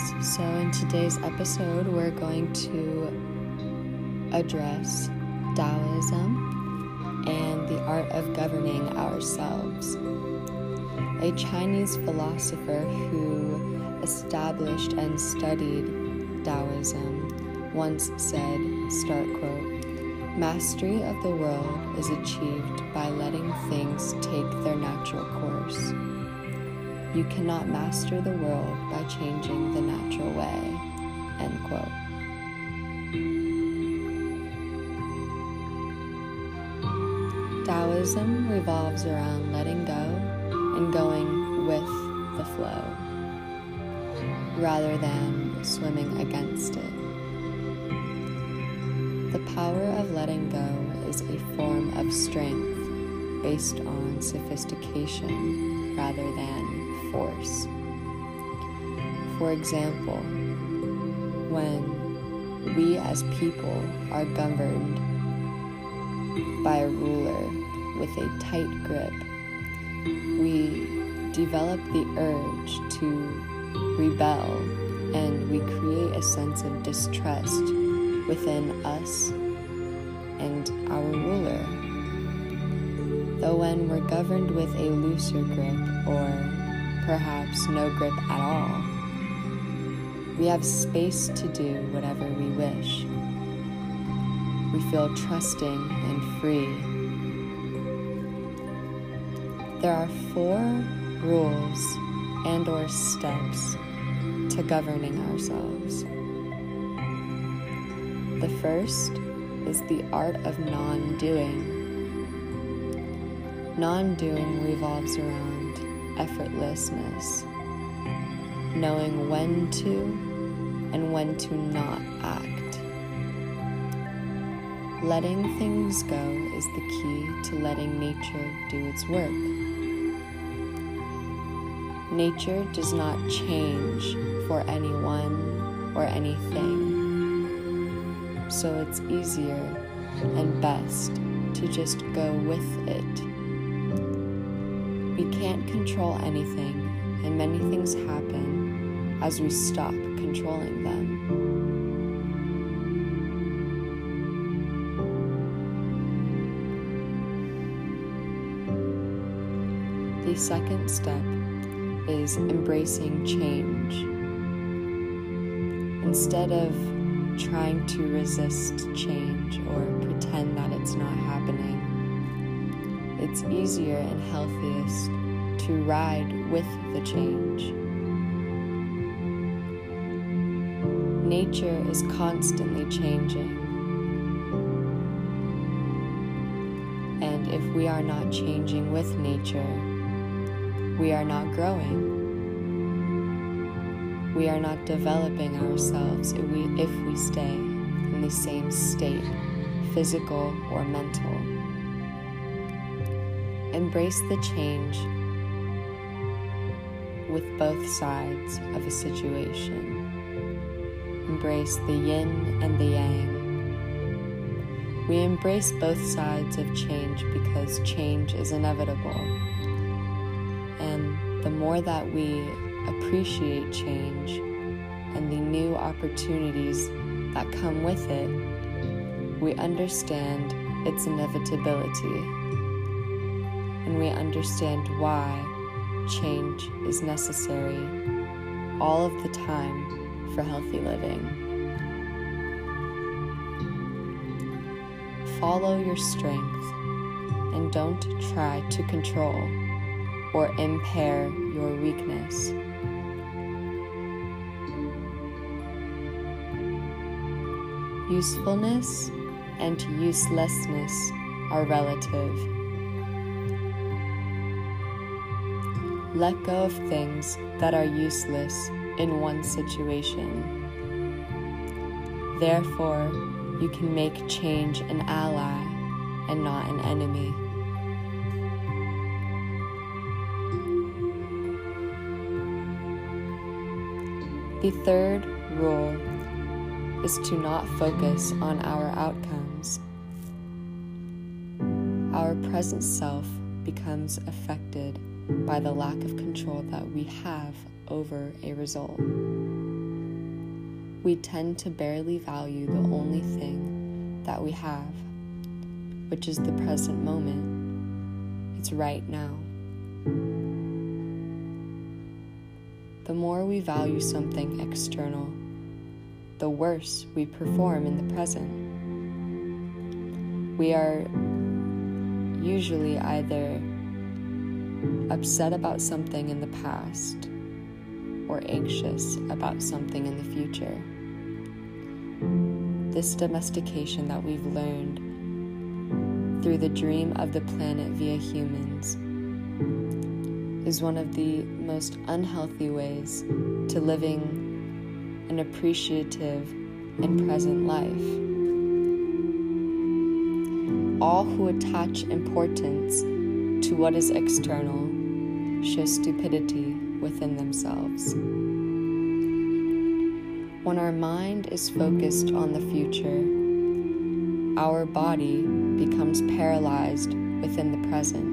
So, in today's episode, we're going to address Taoism and the art of governing ourselves. A Chinese philosopher who established and studied Taoism once said, start quote, Mastery of the world is achieved by letting things take their natural course. You cannot master the world by changing the natural way. End quote. Taoism revolves around letting go and going with the flow rather than swimming against it. The power of letting go is a form of strength based on sophistication rather than force. For example, when we as people are governed by a ruler with a tight grip, we develop the urge to rebel and we create a sense of distrust within us and our ruler. Though when we're governed with a looser grip or perhaps no grip at all. We have space to do whatever we wish. We feel trusting and free. There are four rules and or steps to governing ourselves. The first is the art of non-doing. Non-doing revolves around effortlessness, knowing when to and when to not act. Letting things go is the key to letting nature do its work. Nature does not change for anyone or anything, so it's easier and best to just go with it can't control anything, and many things happen as we stop controlling them. The second step is embracing change. Instead of trying to resist change or pretend that it's not happening, it's easier and healthiest to ride with the change. Nature is constantly changing. And if we are not changing with nature, we are not growing. We are not developing ourselves if we, if we stay in the same state, physical or mental. Embrace the change both sides of a situation. Embrace the yin and the yang. We embrace both sides of change because change is inevitable. And the more that we appreciate change and the new opportunities that come with it, we understand its inevitability and we understand why change is necessary all of the time for healthy living. Follow your strength and don't try to control or impair your weakness. Usefulness and uselessness are relative. Let go of things that are useless in one situation. Therefore, you can make change an ally and not an enemy. The third rule is to not focus on our outcomes. Our present self becomes affected by the lack of control that we have over a result. we tend to barely value the only thing that we have, which is the present moment. It's right now. The more we value something external, the worse we perform in the present. We are usually either upset about something in the past or anxious about something in the future. This domestication that we've learned through the dream of the planet via humans is one of the most unhealthy ways to living an appreciative and present life. All who attach importance to what is external show stupidity within themselves. When our mind is focused on the future, our body becomes paralyzed within the present.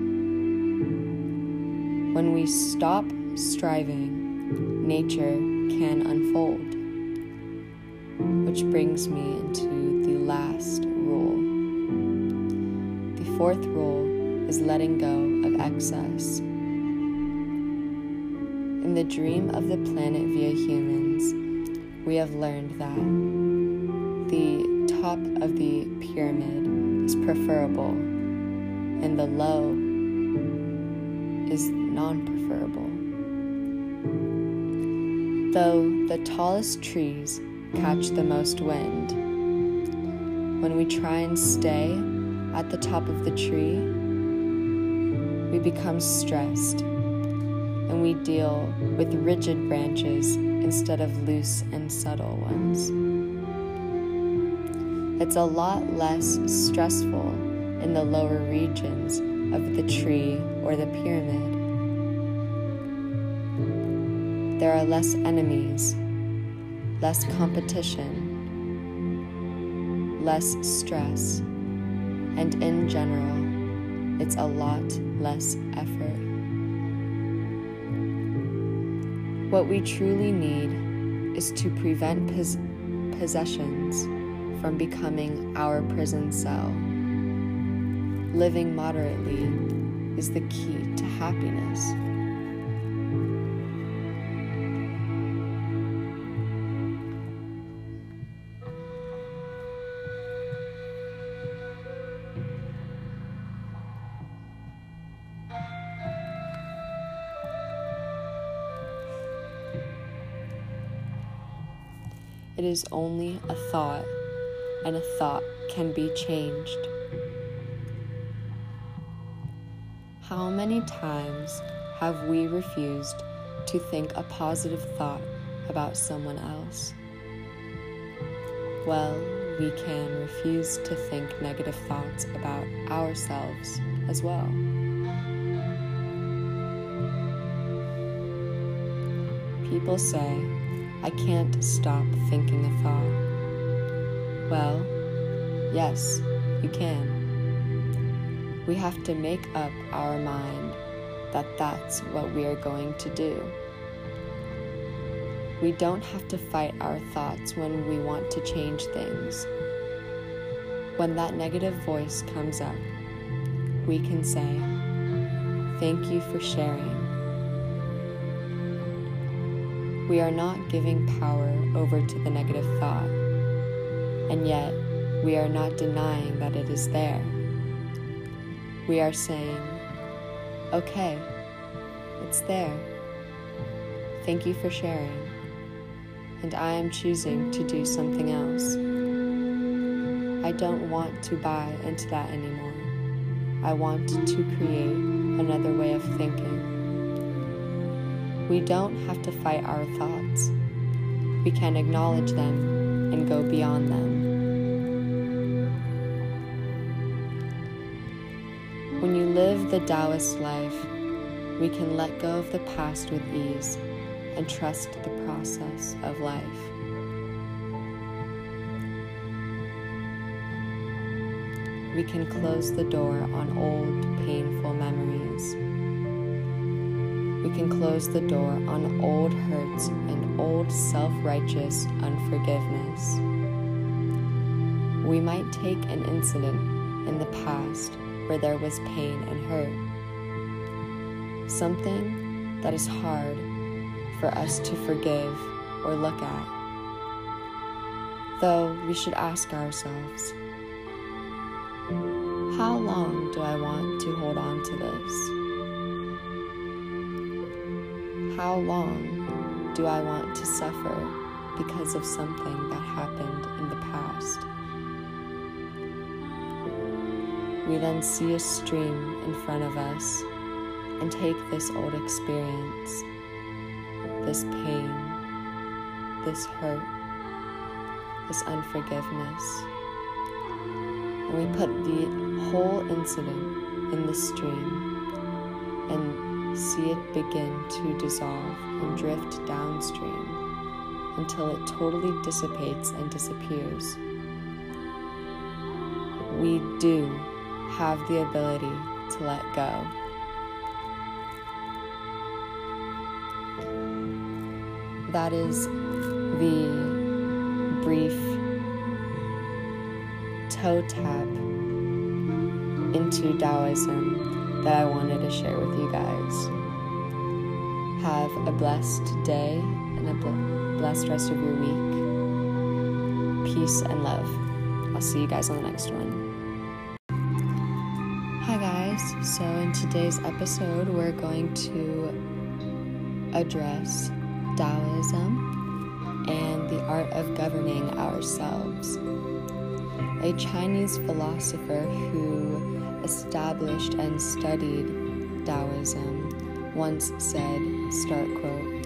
When we stop striving, nature can unfold. Which brings me into the last rule. The fourth rule is letting go of excess. In the dream of the planet via humans, we have learned that the top of the pyramid is preferable and the low is non preferable. Though the tallest trees catch the most wind, when we try and stay at the top of the tree, we become stressed and we deal with rigid branches instead of loose and subtle ones. It's a lot less stressful in the lower regions of the tree or the pyramid. There are less enemies, less competition, less stress, and in general, it's a lot less effort. What we truly need is to prevent pos- possessions from becoming our prison cell. Living moderately is the key to happiness. It is only a thought, and a thought can be changed. How many times have we refused to think a positive thought about someone else? Well, we can refuse to think negative thoughts about ourselves as well. People say, I can't stop thinking a thought. Well, yes, you can. We have to make up our mind that that's what we are going to do. We don't have to fight our thoughts when we want to change things. When that negative voice comes up, we can say, Thank you for sharing. We are not giving power over to the negative thought, and yet we are not denying that it is there. We are saying, okay, it's there. Thank you for sharing, and I am choosing to do something else. I don't want to buy into that anymore. I want to create another way of thinking. We don't have to fight our thoughts. We can acknowledge them and go beyond them. When you live the Taoist life, we can let go of the past with ease and trust the process of life. We can close the door on old, painful memories we can close the door on old hurts and old self righteous unforgiveness. We might take an incident in the past where there was pain and hurt, something that is hard for us to forgive or look at. Though we should ask ourselves, how long do I want to hold on to this? How long do I want to suffer because of something that happened in the past? We then see a stream in front of us and take this old experience, this pain, this hurt, this unforgiveness, and we put the whole incident in the stream and see it begin to dissolve and drift downstream until it totally dissipates and disappears. We do have the ability to let go. That is the brief toe tap into Taoism that I wanted to share with you guys. Have a blessed day and a blessed rest of your week. Peace and love. I'll see you guys on the next one. Hi, guys. So, in today's episode, we're going to address Taoism and the art of governing ourselves a Chinese philosopher who established and studied Taoism, once said, start quote,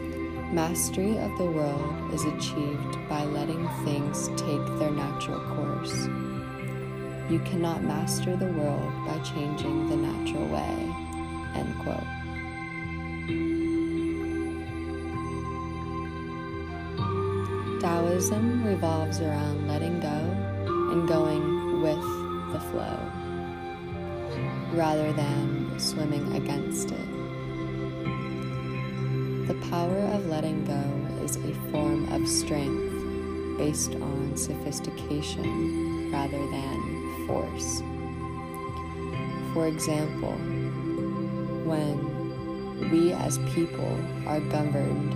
Mastery of the world is achieved by letting things take their natural course. You cannot master the world by changing the natural way. End quote. Taoism revolves around letting go and going rather than swimming against it. The power of letting go is a form of strength based on sophistication rather than force. For example, when we as people are governed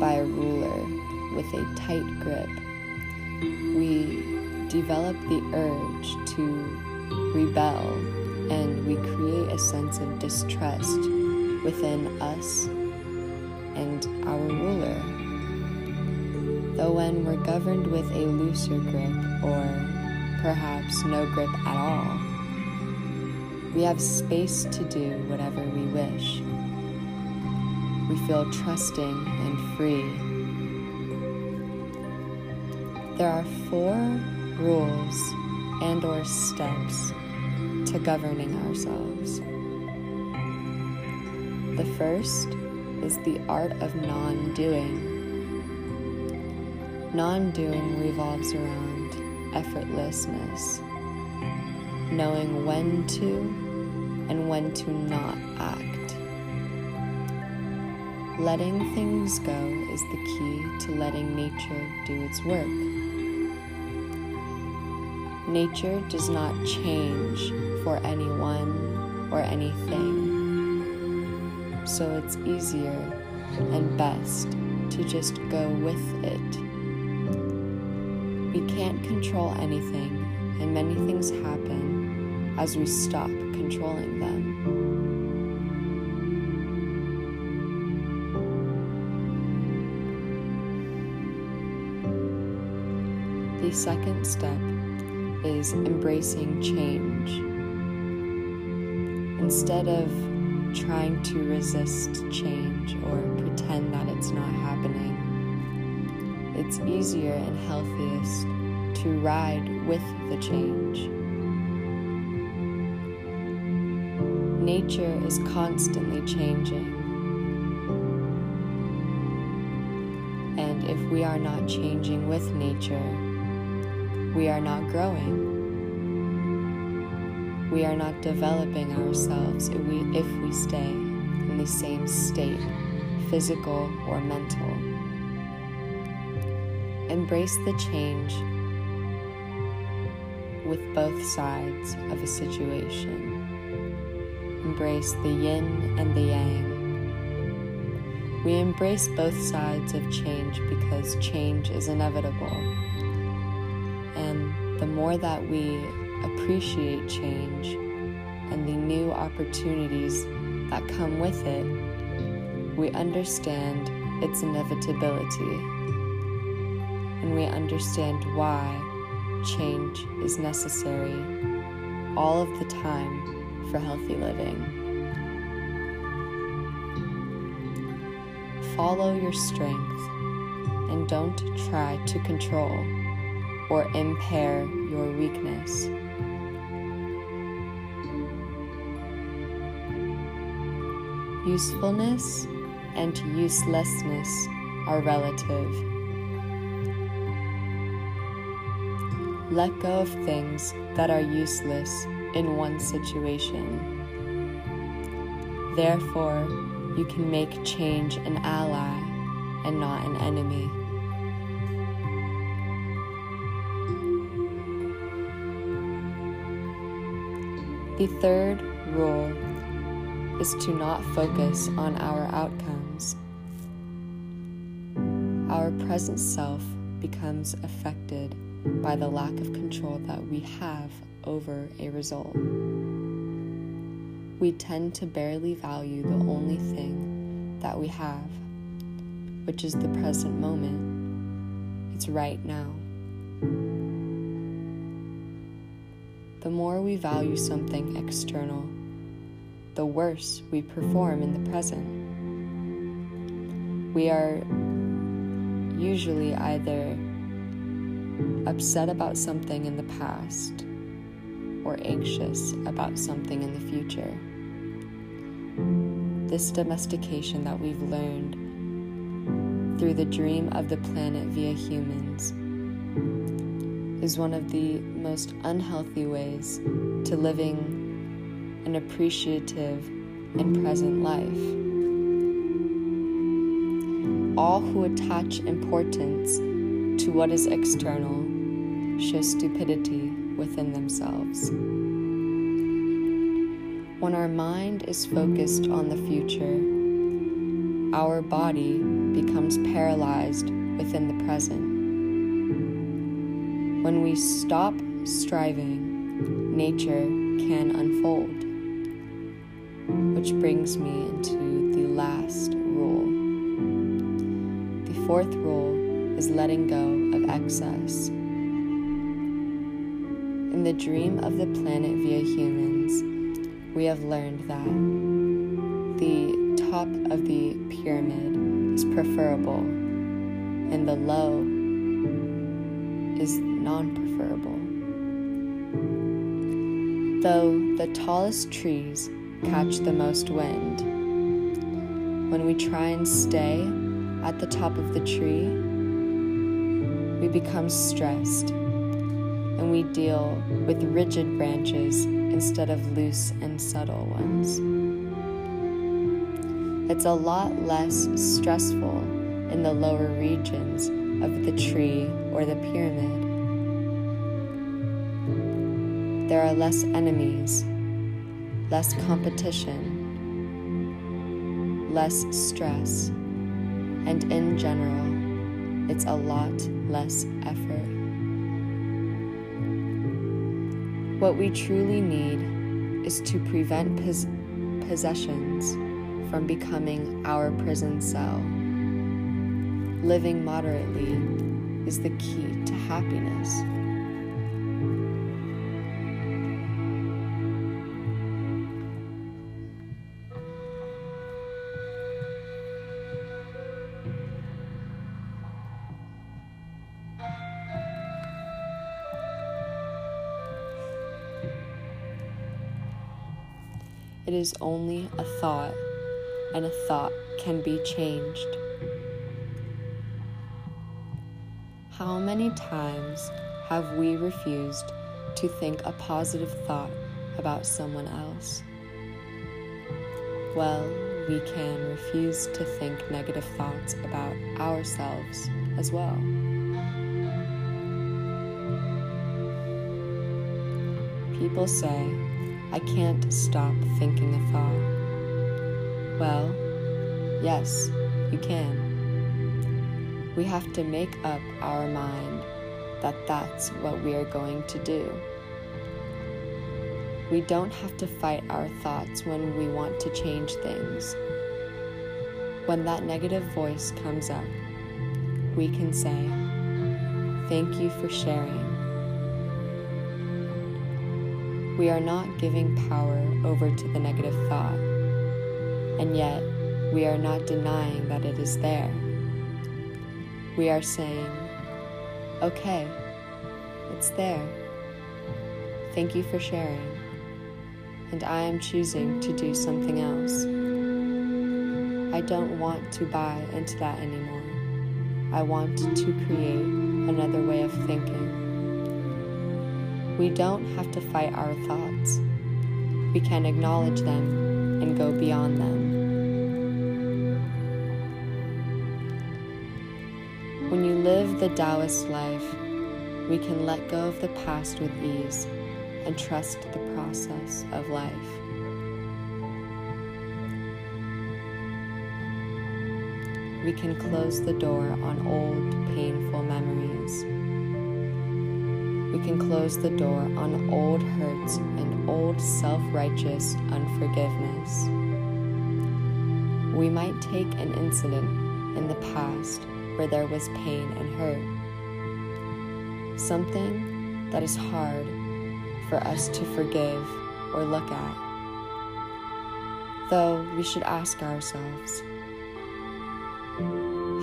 by a ruler with a tight grip we develop the urge to rebel and we create a sense of distrust within us and our ruler. Though when we're governed with a looser grip or perhaps no grip at all, we have space to do whatever we wish. We feel trusting and free there are four rules and or steps to governing ourselves. The first is the art of non-doing. Non-doing revolves around effortlessness, knowing when to and when to not act. Letting things go is the key to letting nature do its work. Nature does not change for anyone or anything. So it's easier and best to just go with it. We can't control anything, and many things happen as we stop controlling them. The second step is embracing change. Instead of trying to resist change or pretend that it's not happening, it's easier and healthiest to ride with the change. Nature is constantly changing. And if we are not changing with nature, we are not growing. We are not developing ourselves if we, if we stay in the same state physical or mental. Embrace the change with both sides of a situation. Embrace the yin and the yang. We embrace both sides of change because change is inevitable. And the more that we appreciate change and the new opportunities that come with it, we understand its inevitability. And we understand why change is necessary all of the time for healthy living. Follow your strength and don't try to control or impair your weakness. Usefulness and uselessness are relative. Let go of things that are useless in one situation. Therefore, you can make change an ally and not an enemy. The third rule is to not focus on our outcomes. Our present self becomes affected by the lack of control that we have over a result. We tend to barely value the only thing that we have, which is the present moment. It's right now. The more we value something external, the worse we perform in the present. We are usually either upset about something in the past or anxious about something in the future. This domestication that we've learned through the dream of the planet via humans is one of the most unhealthy ways to living an appreciative and present life. All who attach importance to what is external show stupidity within themselves. When our mind is focused on the future, our body becomes paralyzed within the present. When we stop striving, nature can unfold. Which brings me into the last rule. The fourth rule is letting go of excess. In the dream of the planet via humans, we have learned that the top of the pyramid is preferable and the low is non preferable. Though the tallest trees catch the most wind, when we try and stay at the top of the tree, we become stressed and we deal with rigid branches instead of loose and subtle ones. It's a lot less stressful in the lower regions of the tree or the pyramid. There are less enemies, less competition, less stress, and in general, it's a lot less effort. What we truly need is to prevent pos- possessions from becoming our prison cell. Living moderately is the key to happiness. It is only a thought, and a thought can be changed. How many times have we refused to think a positive thought about someone else? Well, we can refuse to think negative thoughts about ourselves as well. People say, I can't stop thinking a thought. Well, yes, you can. We have to make up our mind that that's what we are going to do. We don't have to fight our thoughts when we want to change things. When that negative voice comes up, we can say, Thank you for sharing. We are not giving power over to the negative thought, and yet we are not denying that it is there. We are saying, Okay, it's there. Thank you for sharing and I am choosing to do something else. I don't want to buy into that anymore. I want to create another way of thinking. We don't have to fight our thoughts. We can acknowledge them and go beyond them. When you live the Taoist life, we can let go of the past with ease and trust the process of life. We can close the door on old, painful memories. We can close the door on old hurts and old self righteous unforgiveness. We might take an incident in the past where there was pain and hurt, something that is hard for us to forgive or look at. Though we should ask ourselves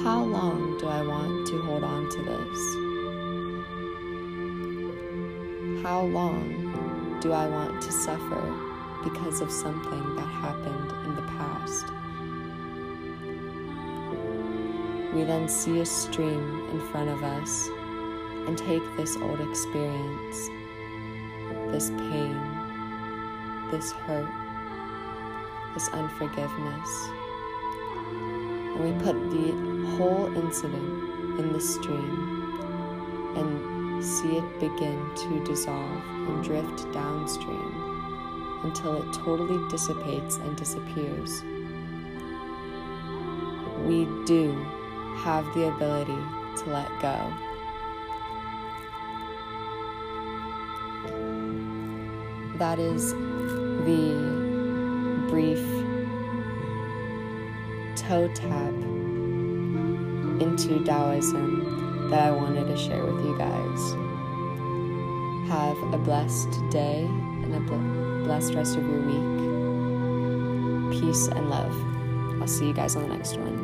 how long do I want to hold on to this? How long do I want to suffer because of something that happened in the past? We then see a stream in front of us and take this old experience this pain, this hurt, this unforgiveness. And we put the whole incident in the stream and see it begin to dissolve and drift downstream until it totally dissipates and disappears. We do have the ability to let go. that is the brief toe tap into Taoism that I wanted to share with you guys. Have a blessed day and a blessed rest of your week. Peace and love. I'll see you guys on the next one.